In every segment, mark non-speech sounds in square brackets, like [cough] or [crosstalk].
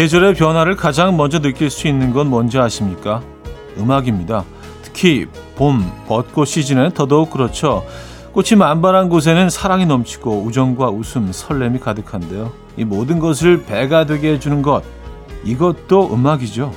계절의 변화를 가장 먼저 느낄 수 있는 건 뭔지 아십니까? 음악입니다. 특히 봄, 벚꽃 시즌엔 더더욱 그렇죠. 꽃이 만발한 곳에는 사랑이 넘치고 우정과 웃음, 설렘이 가득한데요. 이 모든 것을 배가 되게 해주는 것, 이것도 음악이죠.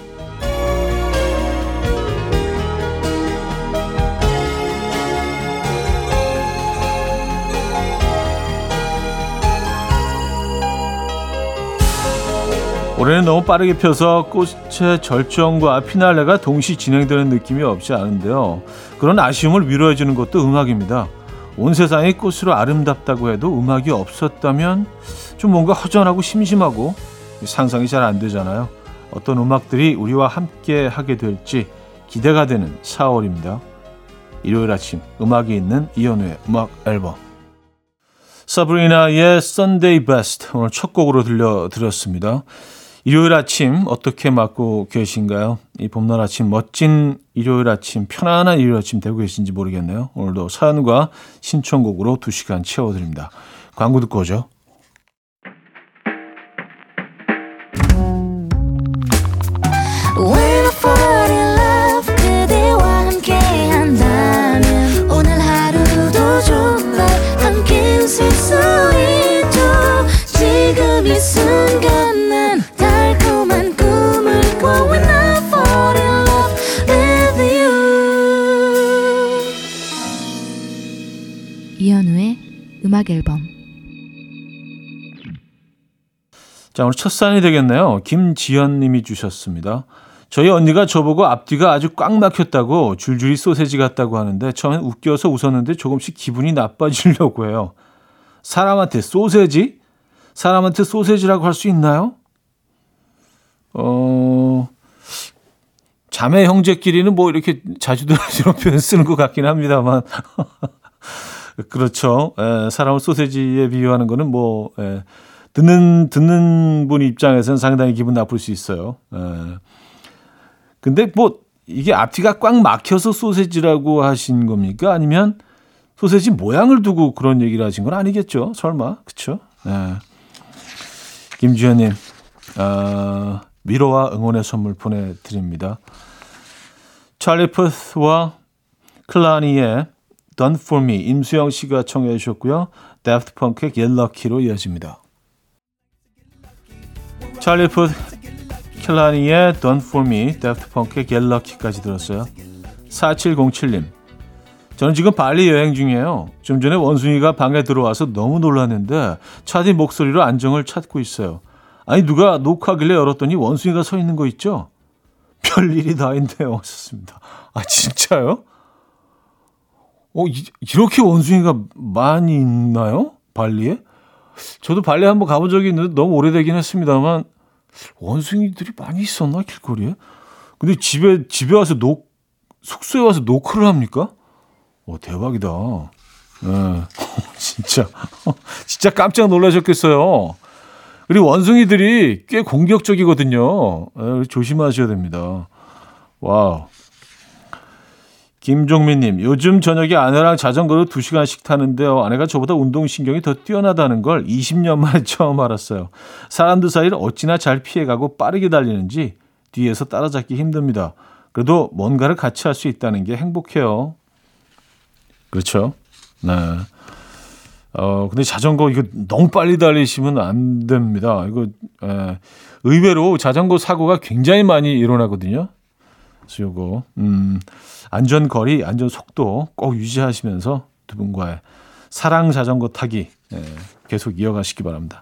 올해는 너무 빠르게 펴서 꽃의 절정과 피날레가 동시 진행되는 느낌이 없지 않은데요. 그런 아쉬움을 위로해주는 것도 음악입니다. 온 세상이 꽃으로 아름답다고 해도 음악이 없었다면 좀 뭔가 허전하고 심심하고 상상이 잘 안 되잖아요. 어떤 음악들이 우리와 함께 하게 될지 기대가 되는 4월입니다. 일요일 아침 음악이 있는 이현우의 음악 앨범 사브리나의 Sunday Best 오늘 첫 곡으로 들려드렸습니다. 일요일 아침 어떻게 맞고 계신가요? 이 봄날 아침 멋진 일요일 아침 편안한 일요일 아침 되고 계신지 모르겠네요. 오늘도 사연과 신청곡으로 2시간 채워드립니다. 광고 듣고 오죠. 자, 오늘 첫 사연이 되겠네요. 김지연 님이 주셨습니다. 저희 언니가 저보고 앞뒤가 아주 꽉 막혔다고 줄줄이 소세지 같다고 하는데 처음엔 웃겨서 웃었는데 조금씩 기분이 나빠지려고 해요. 사람한테 소세지? 사람한테 소세지라고 할 수 있나요? 어, 자매 형제끼리는 뭐 이렇게 자주 들어 이런 표현 쓰는 것 같긴 합니다만. [laughs] 그렇죠. 에, 사람을 소세지에 비유하는 거는 뭐 에, 듣는 듣는 분 입장에서는 상당히 기분 나쁠 수 있어요. 에. 근데 뭐 이게 앞뒤가 꽉 막혀서 소세지라고 하신 겁니까? 아니면 소세지 모양을 두고 그런 얘기를 하신 건 아니겠죠? 설마 그렇죠? 네. 김주현님 어, 위로와 응원의 선물 보내드립니다. 찰리 푸스와 클라니의 Done For Me 임수영 씨가 청해 주셨고요. 다프트 펑크의 Get Lucky로 이어집니다. 찰리 푸스 켈라니의 Done For Me, 다프트 펑크의 Get Lucky까지 들었어요. 4707님 저는 지금 발리 여행 중이에요. 좀 전에 원숭이가 방에 들어와서 너무 놀랐는데 차디 목소리로 안정을 찾고 있어요. 아니 누가 노크하길래 열었더니 원숭이가 서 있는 거 있죠? 별일이 다 있네요. 하셨습니다. 아 진짜요? 어, 이, 이렇게 원숭이가 많이 있나요? 발리에? 저도 발리 한번 가본 적이 있는데 너무 오래되긴 했습니다만 원숭이들이 많이 있었나 길거리에? 근데 집에 집에 와서 녹 숙소에 와서 노크를 합니까? 어 대박이다. 네. [laughs] 진짜 [laughs] 진짜 깜짝 놀라셨겠어요. 그리고 원숭이들이 꽤 공격적이거든요. 네, 조심하셔야 됩니다. 와우. 김종민님, 요즘 저녁에 아내랑 자전거를 2시간씩 타는데요. 아내가 저보다 운동신경이 더 뛰어나다는 걸 20년 만에 처음 알았어요. 사람들 사이를 어찌나 잘 피해가고 빠르게 달리는지 뒤에서 따라잡기 힘듭니다. 그래도 뭔가를 같이 할 수 있다는 게 행복해요. 그렇죠. 네. 어, 근데 자전거 이거 너무 빨리 달리시면 안 됩니다. 이거, 에, 예. 의외로 자전거 사고가 굉장히 많이 일어나거든요. 그래서 음, 안전 거리, 안전 속도 꼭 유지하시면서 두 분과의 사랑 자전거 타기 예, 계속 이어가시기 바랍니다.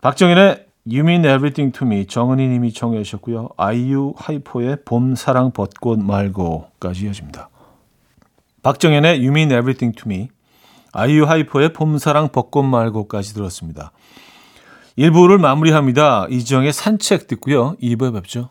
박정현의 You Mean Everything to Me 정은희 님이 청해 주셨고요. 아이유 하이포의 봄 사랑 벚꽃 말고까지 이어집니다. 박정현의 You Mean Everything to Me 아이유 하이포의 봄 사랑 벚꽃 말고까지 들었습니다. 1부를 마무리합니다. 이정의 산책 듣고요. 2부에 뵙죠.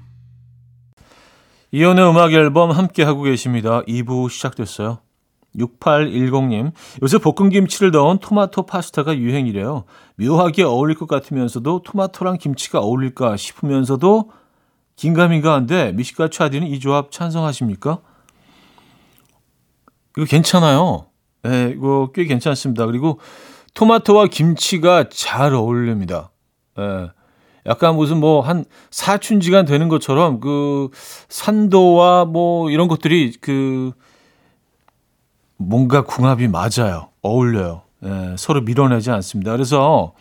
이연의 음악 앨범 함께 하고 계십니다. 2부 시작됐어요. 6810님, 요새 볶음김치를 넣은 토마토 파스타가 유행이래요. 묘하게 어울릴 것 같으면서도 토마토랑 김치가 어울릴까 싶으면서도 긴가민가 한데 미식가 차디는 이 조합 찬성하십니까? 이거 괜찮아요. 네, 이거 꽤 괜찮습니다. 그리고 토마토와 김치가 잘 어울립니다. 네, 약간 무슨 뭐 한 사춘지간 되는 것처럼 그 산도와 뭐 이런 것들이 그 뭔가 궁합이 맞아요. 어울려요. 예, 서로 밀어내지 않습니다. 그래서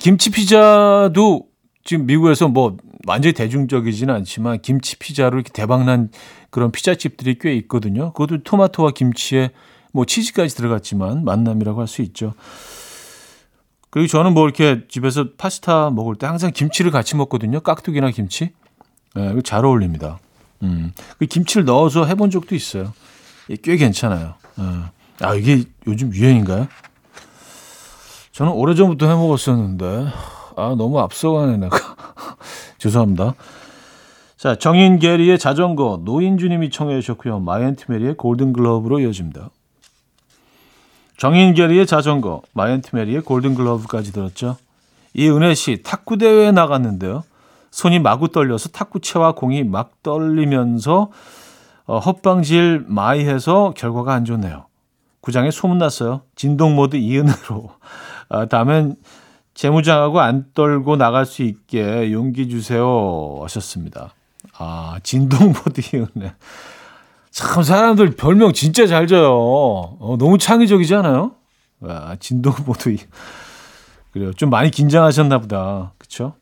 김치 피자도 지금 미국에서 뭐 완전히 대중적이지는 않지만 김치 피자로 이렇게 대박난 그런 피자집들이 꽤 있거든요. 그것도 토마토와 김치에 뭐 치즈까지 들어갔지만 만남이라고 할 수 있죠. 그리고 저는 뭐 이렇게 집에서 파스타 먹을 때 항상 김치를 같이 먹거든요. 깍두기나 김치. 예, 잘 어울립니다. 음, 그 김치를 넣어서 해본 적도 있어요. 꽤 괜찮아요. 예. 아, 이게 요즘 유행인가요? 저는 오래전부터 해 먹었었는데, 아, 너무 앞서가네, 내가. [laughs] 죄송합니다. 자, 정인 게리의 자전거, 노인주님이 청해 주셨고요. 마이 앤트 메리의 골든글러브로 이어집니다. 정인 게리의 자전거, 마이 앤트 메리의 골든글러브까지 들었죠. 이은혜 씨, 탁구 대회에 나갔는데요. 손이 마구 떨려서 탁구채와 공이 막 떨리면서 어, 헛방질 마이 해서 결과가 안 좋네요. 구장에 소문났어요. 진동 모드 이은혜로. 아, 다음엔 재무장하고 안 떨고 나갈 수 있게 용기 주세요 하셨습니다. 아, 진동 모드 이은혜. 참 사람들 별명 진짜 잘 져요. 어, 너무 창의적이지 않아요? 와, 진동 모드 이 그래요. 좀 많이 긴장하셨나 보다. 그쵸?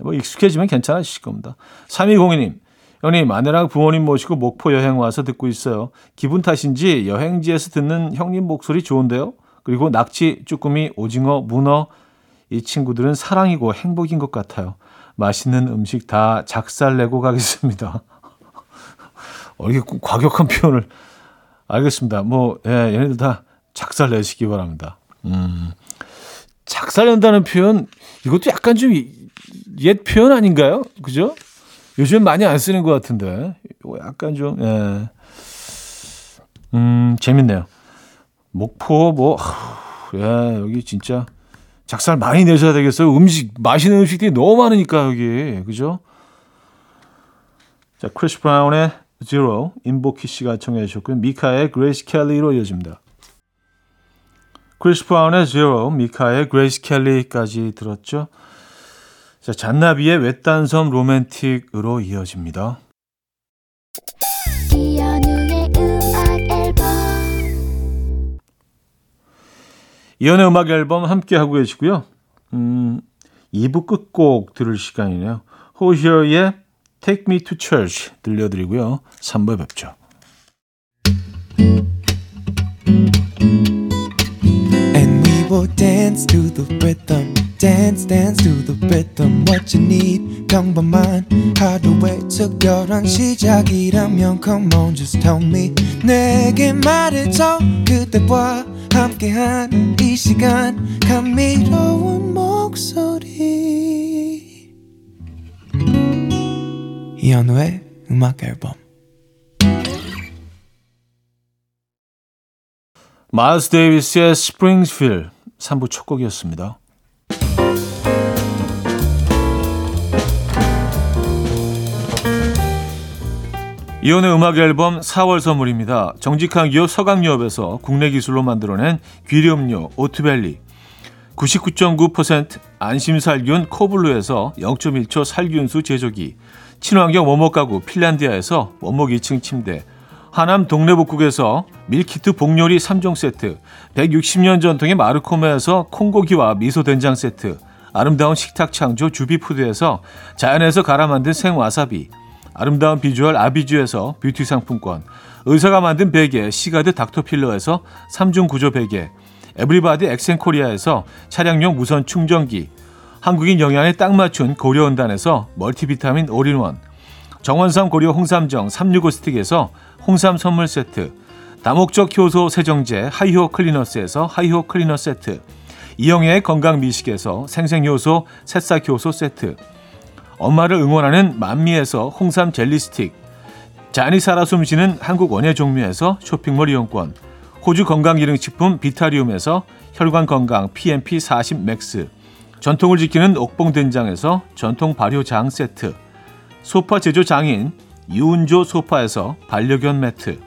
뭐 익숙해지면 괜찮으실 겁니다. 3202님. 형님, 아내랑 부모님 모시고 목포 여행 와서 듣고 있어요. 기분 탓인지 여행지에서 듣는 형님 목소리 좋은데요? 그리고 낙지, 쭈꾸미, 오징어, 문어. 이 친구들은 사랑이고 행복인 것 같아요. 맛있는 음식 다 작살내고 가겠습니다. 어, 이게 과격한 [laughs] 표현을. 알겠습니다. 뭐, 예, 얘네들 다 작살 내시기 바랍니다. 음, 작살 낸다는 표현, 이것도 약간 좀 옛 표현 아닌가요? 그죠? 요즘 많이 안 쓰는 것 같은데 약간 좀 예. 음 재밌네요. 목포 뭐 예, 여기 진짜 작살 많이 내셔야 되겠어요. 음식 맛있는 음식들이 너무 많으니까 여기 그죠? 자 크리스 브라운의 Zero 인보키 씨가 청해 주셨고요. 미카의 그레이스 켈리로 이어집니다. 크리스 브라운의 Zero, 미카의 그레이스 켈리까지 들었죠. 자, 잔나비의 외딴섬 로맨틱으로 이어집니다. 이현우의 음악 앨범 함께 하고 계시고요. 음, 2부 끝곡 들을 시간이네요. 호시어의 Take Me to Church 들려드리고요. 3부에 뵙죠. Will dance to the rhythm dance dance to the rhythm what you need 평범한 하루의 특별한 시작이라면 come on just tell me 내게 말해줘 그대와 함께한 이 시간 감미로운 목소리 이현우의 음악 앨범 마일스 데이비스의 스프링스필 3부 첫 곡이었습니다. 이현우의 음악 앨범 4월 선물입니다. 정직한 기업 서강유업에서 국내 기술로 만들어낸 귀리음료 오트벨리 99.9% 안심살균 코블루에서 0.1초 살균수 제조기 친환경 원목 가구 핀란디아에서 원목 2층 침대 하남 동래복국에서 밀키트 복요리 3종 세트 160년 전통의 마루코메에서 콩고기와 미소 된장 세트 아름다운 식탁 창조 주비푸드에서 자연에서 갈아 만든 생와사비 아름다운 비주얼 아비주에서 뷰티 상품권, 의사가 만든 베개 시가드 닥터필러에서 3중 구조 베개, 에브리바디 엑센코리아에서 차량용 무선 충전기, 한국인 영양에 딱 맞춘 고려원단에서 멀티비타민 올인원, 정원삼 고려 홍삼정 365 스틱에서 홍삼 선물 세트, 다목적 효소 세정제 하이호 클리너스에서 하이호 클리너 세트, 이영애의 건강 미식에서 생생효소 새싹효소 세트, 엄마를 응원하는 만미에서 홍삼 젤리 스틱, 자연이 살아 숨쉬는 한국 원예 종묘에서 쇼핑몰 이용권, 호주 건강기능식품 비타리움에서 혈관 건강 PMP 40 Max, 전통을 지키는 옥봉된장에서 전통 발효장 세트, 소파 제조 장인 유운조 소파에서 반려견 매트,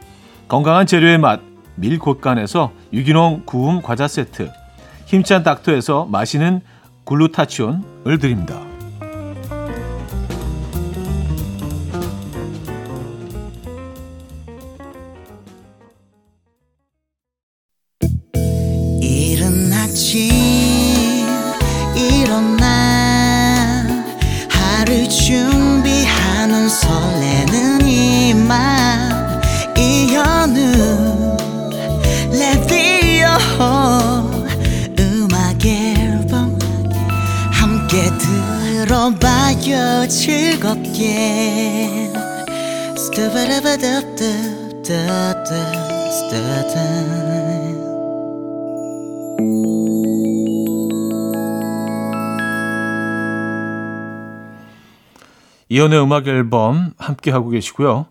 건강한 재료의 맛 밀곳간에서 유기농 구움 과자 세트, 힘찬 닥터에서 마시는 글루타치온을 드립니다. 들어봐요 즐겁게 이연의 음악 앨범 함께 하고 계시고요.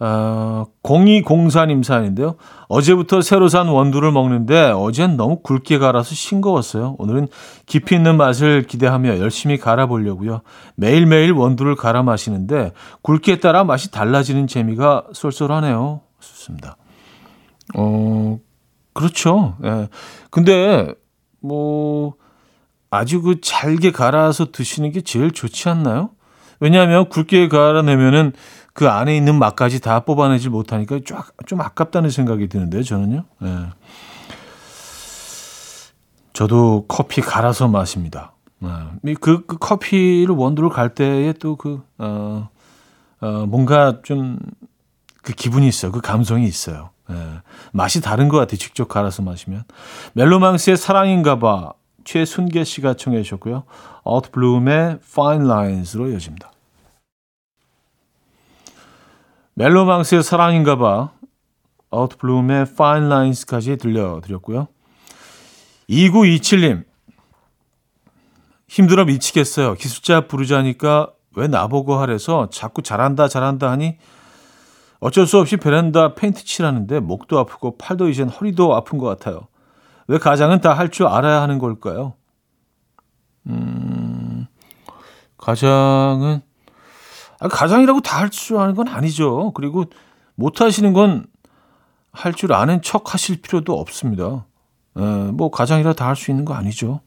어, 0204님 사연인데요. 어제부터 새로 산 원두를 먹는데 어젠 너무 굵게 갈아서 싱거웠어요. 오늘은 깊이 있는 맛을 기대하며 열심히 갈아보려고요. 매일매일 원두를 갈아 마시는데 굵기에 따라 맛이 달라지는 재미가 쏠쏠하네요. 좋습니다. 어, 그렇죠. 예. 근데 뭐 아주 그 잘게 갈아서 드시는 게 제일 좋지 않나요? 왜냐하면 굵게 갈아내면은 그 안에 있는 맛까지 다 뽑아내지 못하니까 좀 아깝다는 생각이 드는데요, 저는요. 네. 저도 커피 갈아서 마십니다. 네. 그, 그 커피를 원두를 갈 때에 또 그, 어, 어, 뭔가 좀 그 기분이 있어요. 그 감성이 있어요. 네. 맛이 다른 것 같아요. 직접 갈아서 마시면. 멜로망스의 사랑인가 봐. 최순계 씨가 청해 주셨고요. 아웃블룸의 Fine Lines로 이어집니다. 멜로망스의 사랑인가 봐. 아웃블룸의 Fine Lines까지 들려드렸고요. 2927님. 힘들어 미치겠어요. 기술자 부르자니까 왜 나보고 하래서 자꾸 잘한다 잘한다 하니 어쩔 수 없이 베란다 페인트 칠하는데 목도 아프고 팔도 이젠 허리도 아픈 것 같아요. 왜 가장은 다 할 줄 알아야 하는 걸까요? 음, 가장은 아, 가장이라고 다 할 줄 아는 건 아니죠. 그리고 못 하시는 건 할 줄 아는 척 하실 필요도 없습니다. 에, 예, 뭐 가장이라 다 할 수 있는 거 아니죠.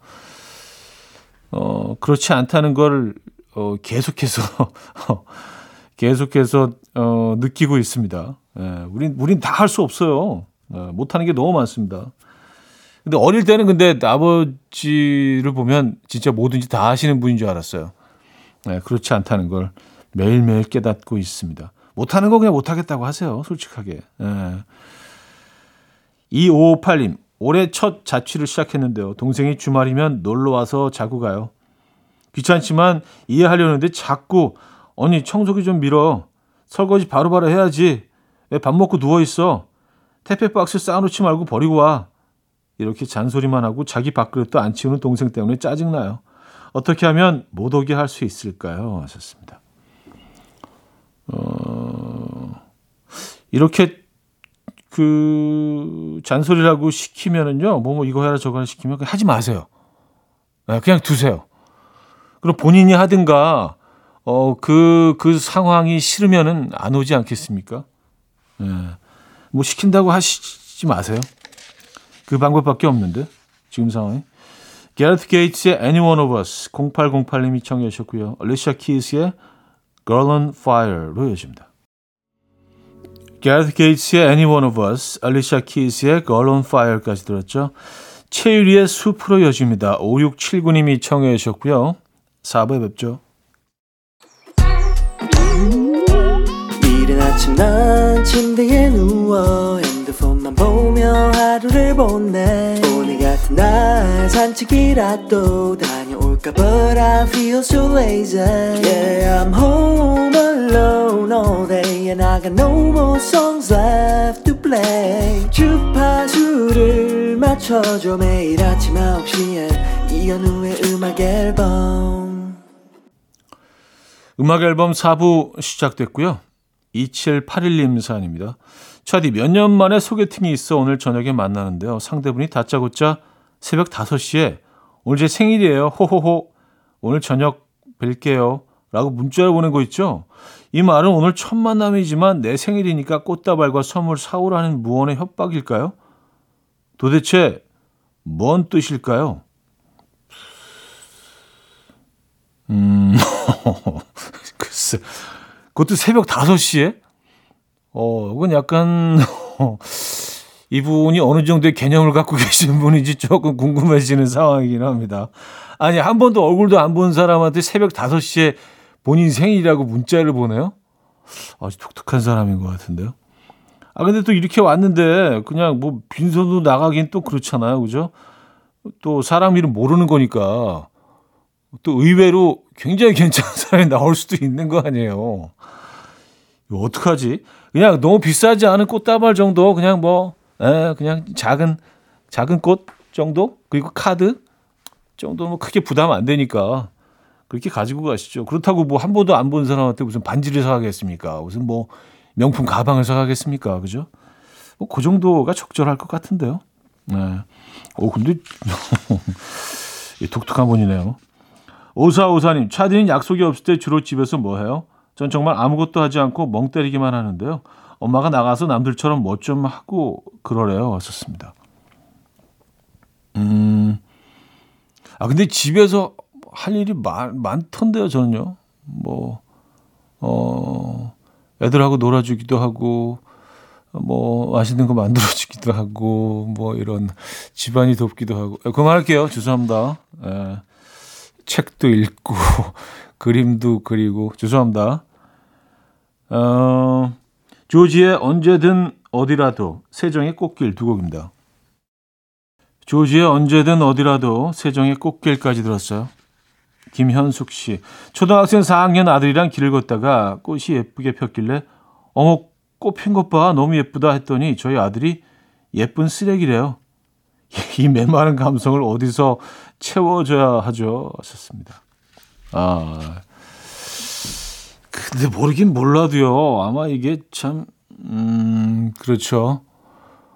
어, 그렇지 않다는 걸 어, 계속해서 [laughs] 계속해서 어, 느끼고 있습니다. 예, 우린 우린 다 할 수 없어요. 예, 못하는 게 너무 많습니다. 근데 어릴 때는 근데 아버지를 보면 진짜 뭐든지 다 하시는 분인 줄 알았어요. 예, 그렇지 않다는 걸 매일매일 깨닫고 있습니다. 못하는 거 그냥 못하겠다고 하세요. 솔직하게. 예. 2558님, 올해 첫 자취를 시작했는데요. 동생이 주말이면 놀러 와서 자고 가요. 귀찮지만 이해하려는데 자꾸 언니 청소기 좀 밀어. 설거지 바로바로 바로 해야지. 왜 밥 먹고 누워 있어? 택배 박스 쌓아놓지 말고 버리고 와. 이렇게 잔소리만 하고 자기 밥그릇도 안 치우는 동생 때문에 짜증나요. 어떻게 하면 못 오게 할 수 있을까요? 하셨습니다. 어, 이렇게 그 잔소리라고 시키면은요, 뭐, 뭐 이거 해라 저거 해라 시키면 하지 마세요. 네, 그냥 두세요. 그럼 본인이 하든가, 어, 그, 그 상황이 싫으면은 안 오지 않겠습니까? 네. 뭐 시킨다고 하시지 마세요. 그 방법밖에 없는데, 지금 상황이. 가레스 게이츠의 Anyone of Us 0808님이 청해 주셨고요. 알리샤 키스의 Girl on Fire로 이어집니다. 가레스 게이츠의 Anyone of Us, 알리샤 키스의 Girl on Fire까지 들었죠. 최유리의 숲으로 이어집니다. 5679님이 청해 주셨고요. 4부에 뵙죠. 이른 아침 난 침대에 누워 핸드폰만 보며 하루를 보내 오늘 같은 날 산책이라도 다 볼까 But I feel so lazy Yeah I'm home alone all day And I got no more songs left to play 주파수를 맞춰줘 매일 아침 9시에 이현우의 음악 앨범 음악 앨범 4부 시작됐고요. 2781님 사연입니다. 차디 몇 년 만에 소개팅이 있어 오늘 저녁에 만나는데요. 상대분이 다짜고짜 새벽 5시에 오늘 제 생일이에요. 호호호. 오늘 저녁 뵐게요. 라고 문자를 보낸 거 있죠. 이 말은 오늘 첫 만남이지만 내 생일이니까 꽃다발과 선물 사오라는 무언의 협박일까요? 도대체 뭔 뜻일까요? 음, [laughs] 글쎄. 그것도 새벽 5시에? 어, 그건 약간, [laughs] 이분이 어느 정도의 개념을 갖고 [laughs] 계신 분인지 조금 궁금해지는 상황이긴 합니다. 아니, 한 번도 얼굴도 안 본 사람한테 새벽 5시에 본인 생일이라고 문자를 보내요? 아주 독특한 사람인 것 같은데요. 아, 근데 또 이렇게 왔는데 그냥 뭐 빈손으로 나가긴 또 그렇잖아요. 그죠? 또 사람 이름 모르는 거니까 또 의외로 굉장히 괜찮은 [laughs] 사람이 나올 수도 있는 거 아니에요. 어떡하지? 그냥 너무 비싸지 않은 꽃다발 정도 그냥 뭐 에, 그냥 작은 작은 꽃 정도 그리고 카드 정도는 뭐 크게 부담 안 되니까 그렇게 가지고 가시죠. 그렇다고 뭐 한 번도 안 본 사람한테 무슨 반지를 사가겠습니까? 무슨 뭐 명품 가방을 사가겠습니까? 그죠? 뭐 그 정도가 적절할 것 같은데요. 네. 오 근데 [laughs] 독특한 분이네요. 오사오사님, 차디는 약속이 없을 때 주로 집에서 뭐 해요? 전 정말 아무것도 하지 않고 멍 때리기만 하는데요. 엄마가 나가서 남들처럼 뭐 좀 하고 그러래요. 왔었습니다. 음, 아, 근데 집에서 할 일이 많, 많던데요, 저는요. 뭐, 어, 애들하고 놀아주기도 하고, 뭐, 맛있는 거 만들어주기도 하고, 뭐, 이런 집안이 돕기도 하고. 그만할게요. 죄송합니다. 예. 책도 읽고, [laughs] 그림도 그리고, 죄송합니다. 어, 조지의 언제든 어디라도, 세정의 꽃길 두 곡입니다. 조지의 언제든 어디라도, 세정의 꽃길까지 들었어요. 김현숙 씨. 초등학생 4학년 아들이랑 길을 걷다가 꽃이 예쁘게 폈길래, 어머, 꽃 핀 것 봐. 너무 예쁘다 했더니 저희 아들이 예쁜 쓰레기래요. [laughs] 이 메마른 감성을 어디서 채워줘야 하죠? 하셨습니다. 아. 근데 모르긴 몰라도요. 아마 이게 참, 음, 그렇죠.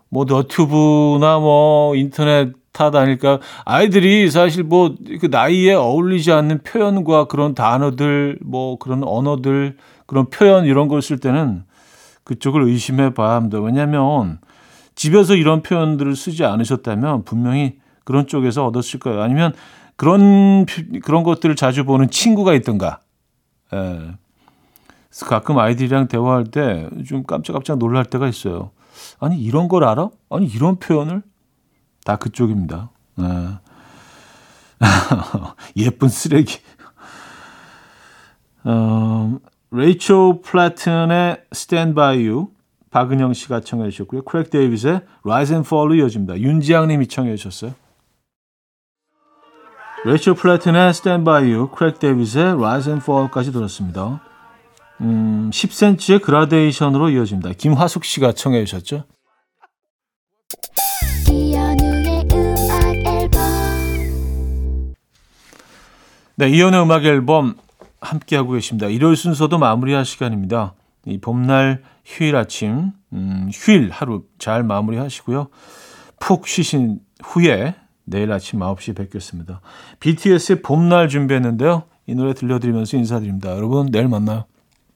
뭐 너튜브나 뭐 인터넷 타다니까 아이들이 사실 뭐 그 나이에 어울리지 않는 표현과 그런 단어들 뭐 그런 언어들 그런 표현 이런 걸 쓸 때는 그쪽을 의심해 봐야 합니다. 왜냐하면 집에서 이런 표현들을 쓰지 않으셨다면 분명히 그런 쪽에서 얻었을 거예요. 아니면 그런 그런 것들을 자주 보는 친구가 있던가. 예. 가끔 아이들이랑 대화할 때 좀 깜짝깜짝 놀랄 때가 있어요. 아니 이런 걸 알아? 아니 이런 표현을 다 그쪽입니다. 네. [laughs] 예쁜 쓰레기. 어, 레이첼 플래튼의 Stand By You 박은영 씨가 청해 주셨고요. 크렉 데이빗의 Rise and Fall로 이어집니다. 윤지양 님이 청해 주셨어요. 레이첼 플래튼의 Stand By You, 크렉 데이빗의 Rise and Fall까지 들었습니다. 음, 10cm의 그라데이션으로 이어집니다. 김화숙 씨가 청해 주셨죠. 네, 이연의 음악 앨범 함께하고 계십니다. 일요일 순서도 마무리할 시간입니다. 이 봄날 휴일 아침, 음, 휴일 하루 잘 마무리하시고요. 푹 쉬신 후에 내일 아침 9시 뵙겠습니다. BTS의 봄날 준비했는데요. 이 노래 들려드리면서 인사드립니다. 여러분, 내일 만나요.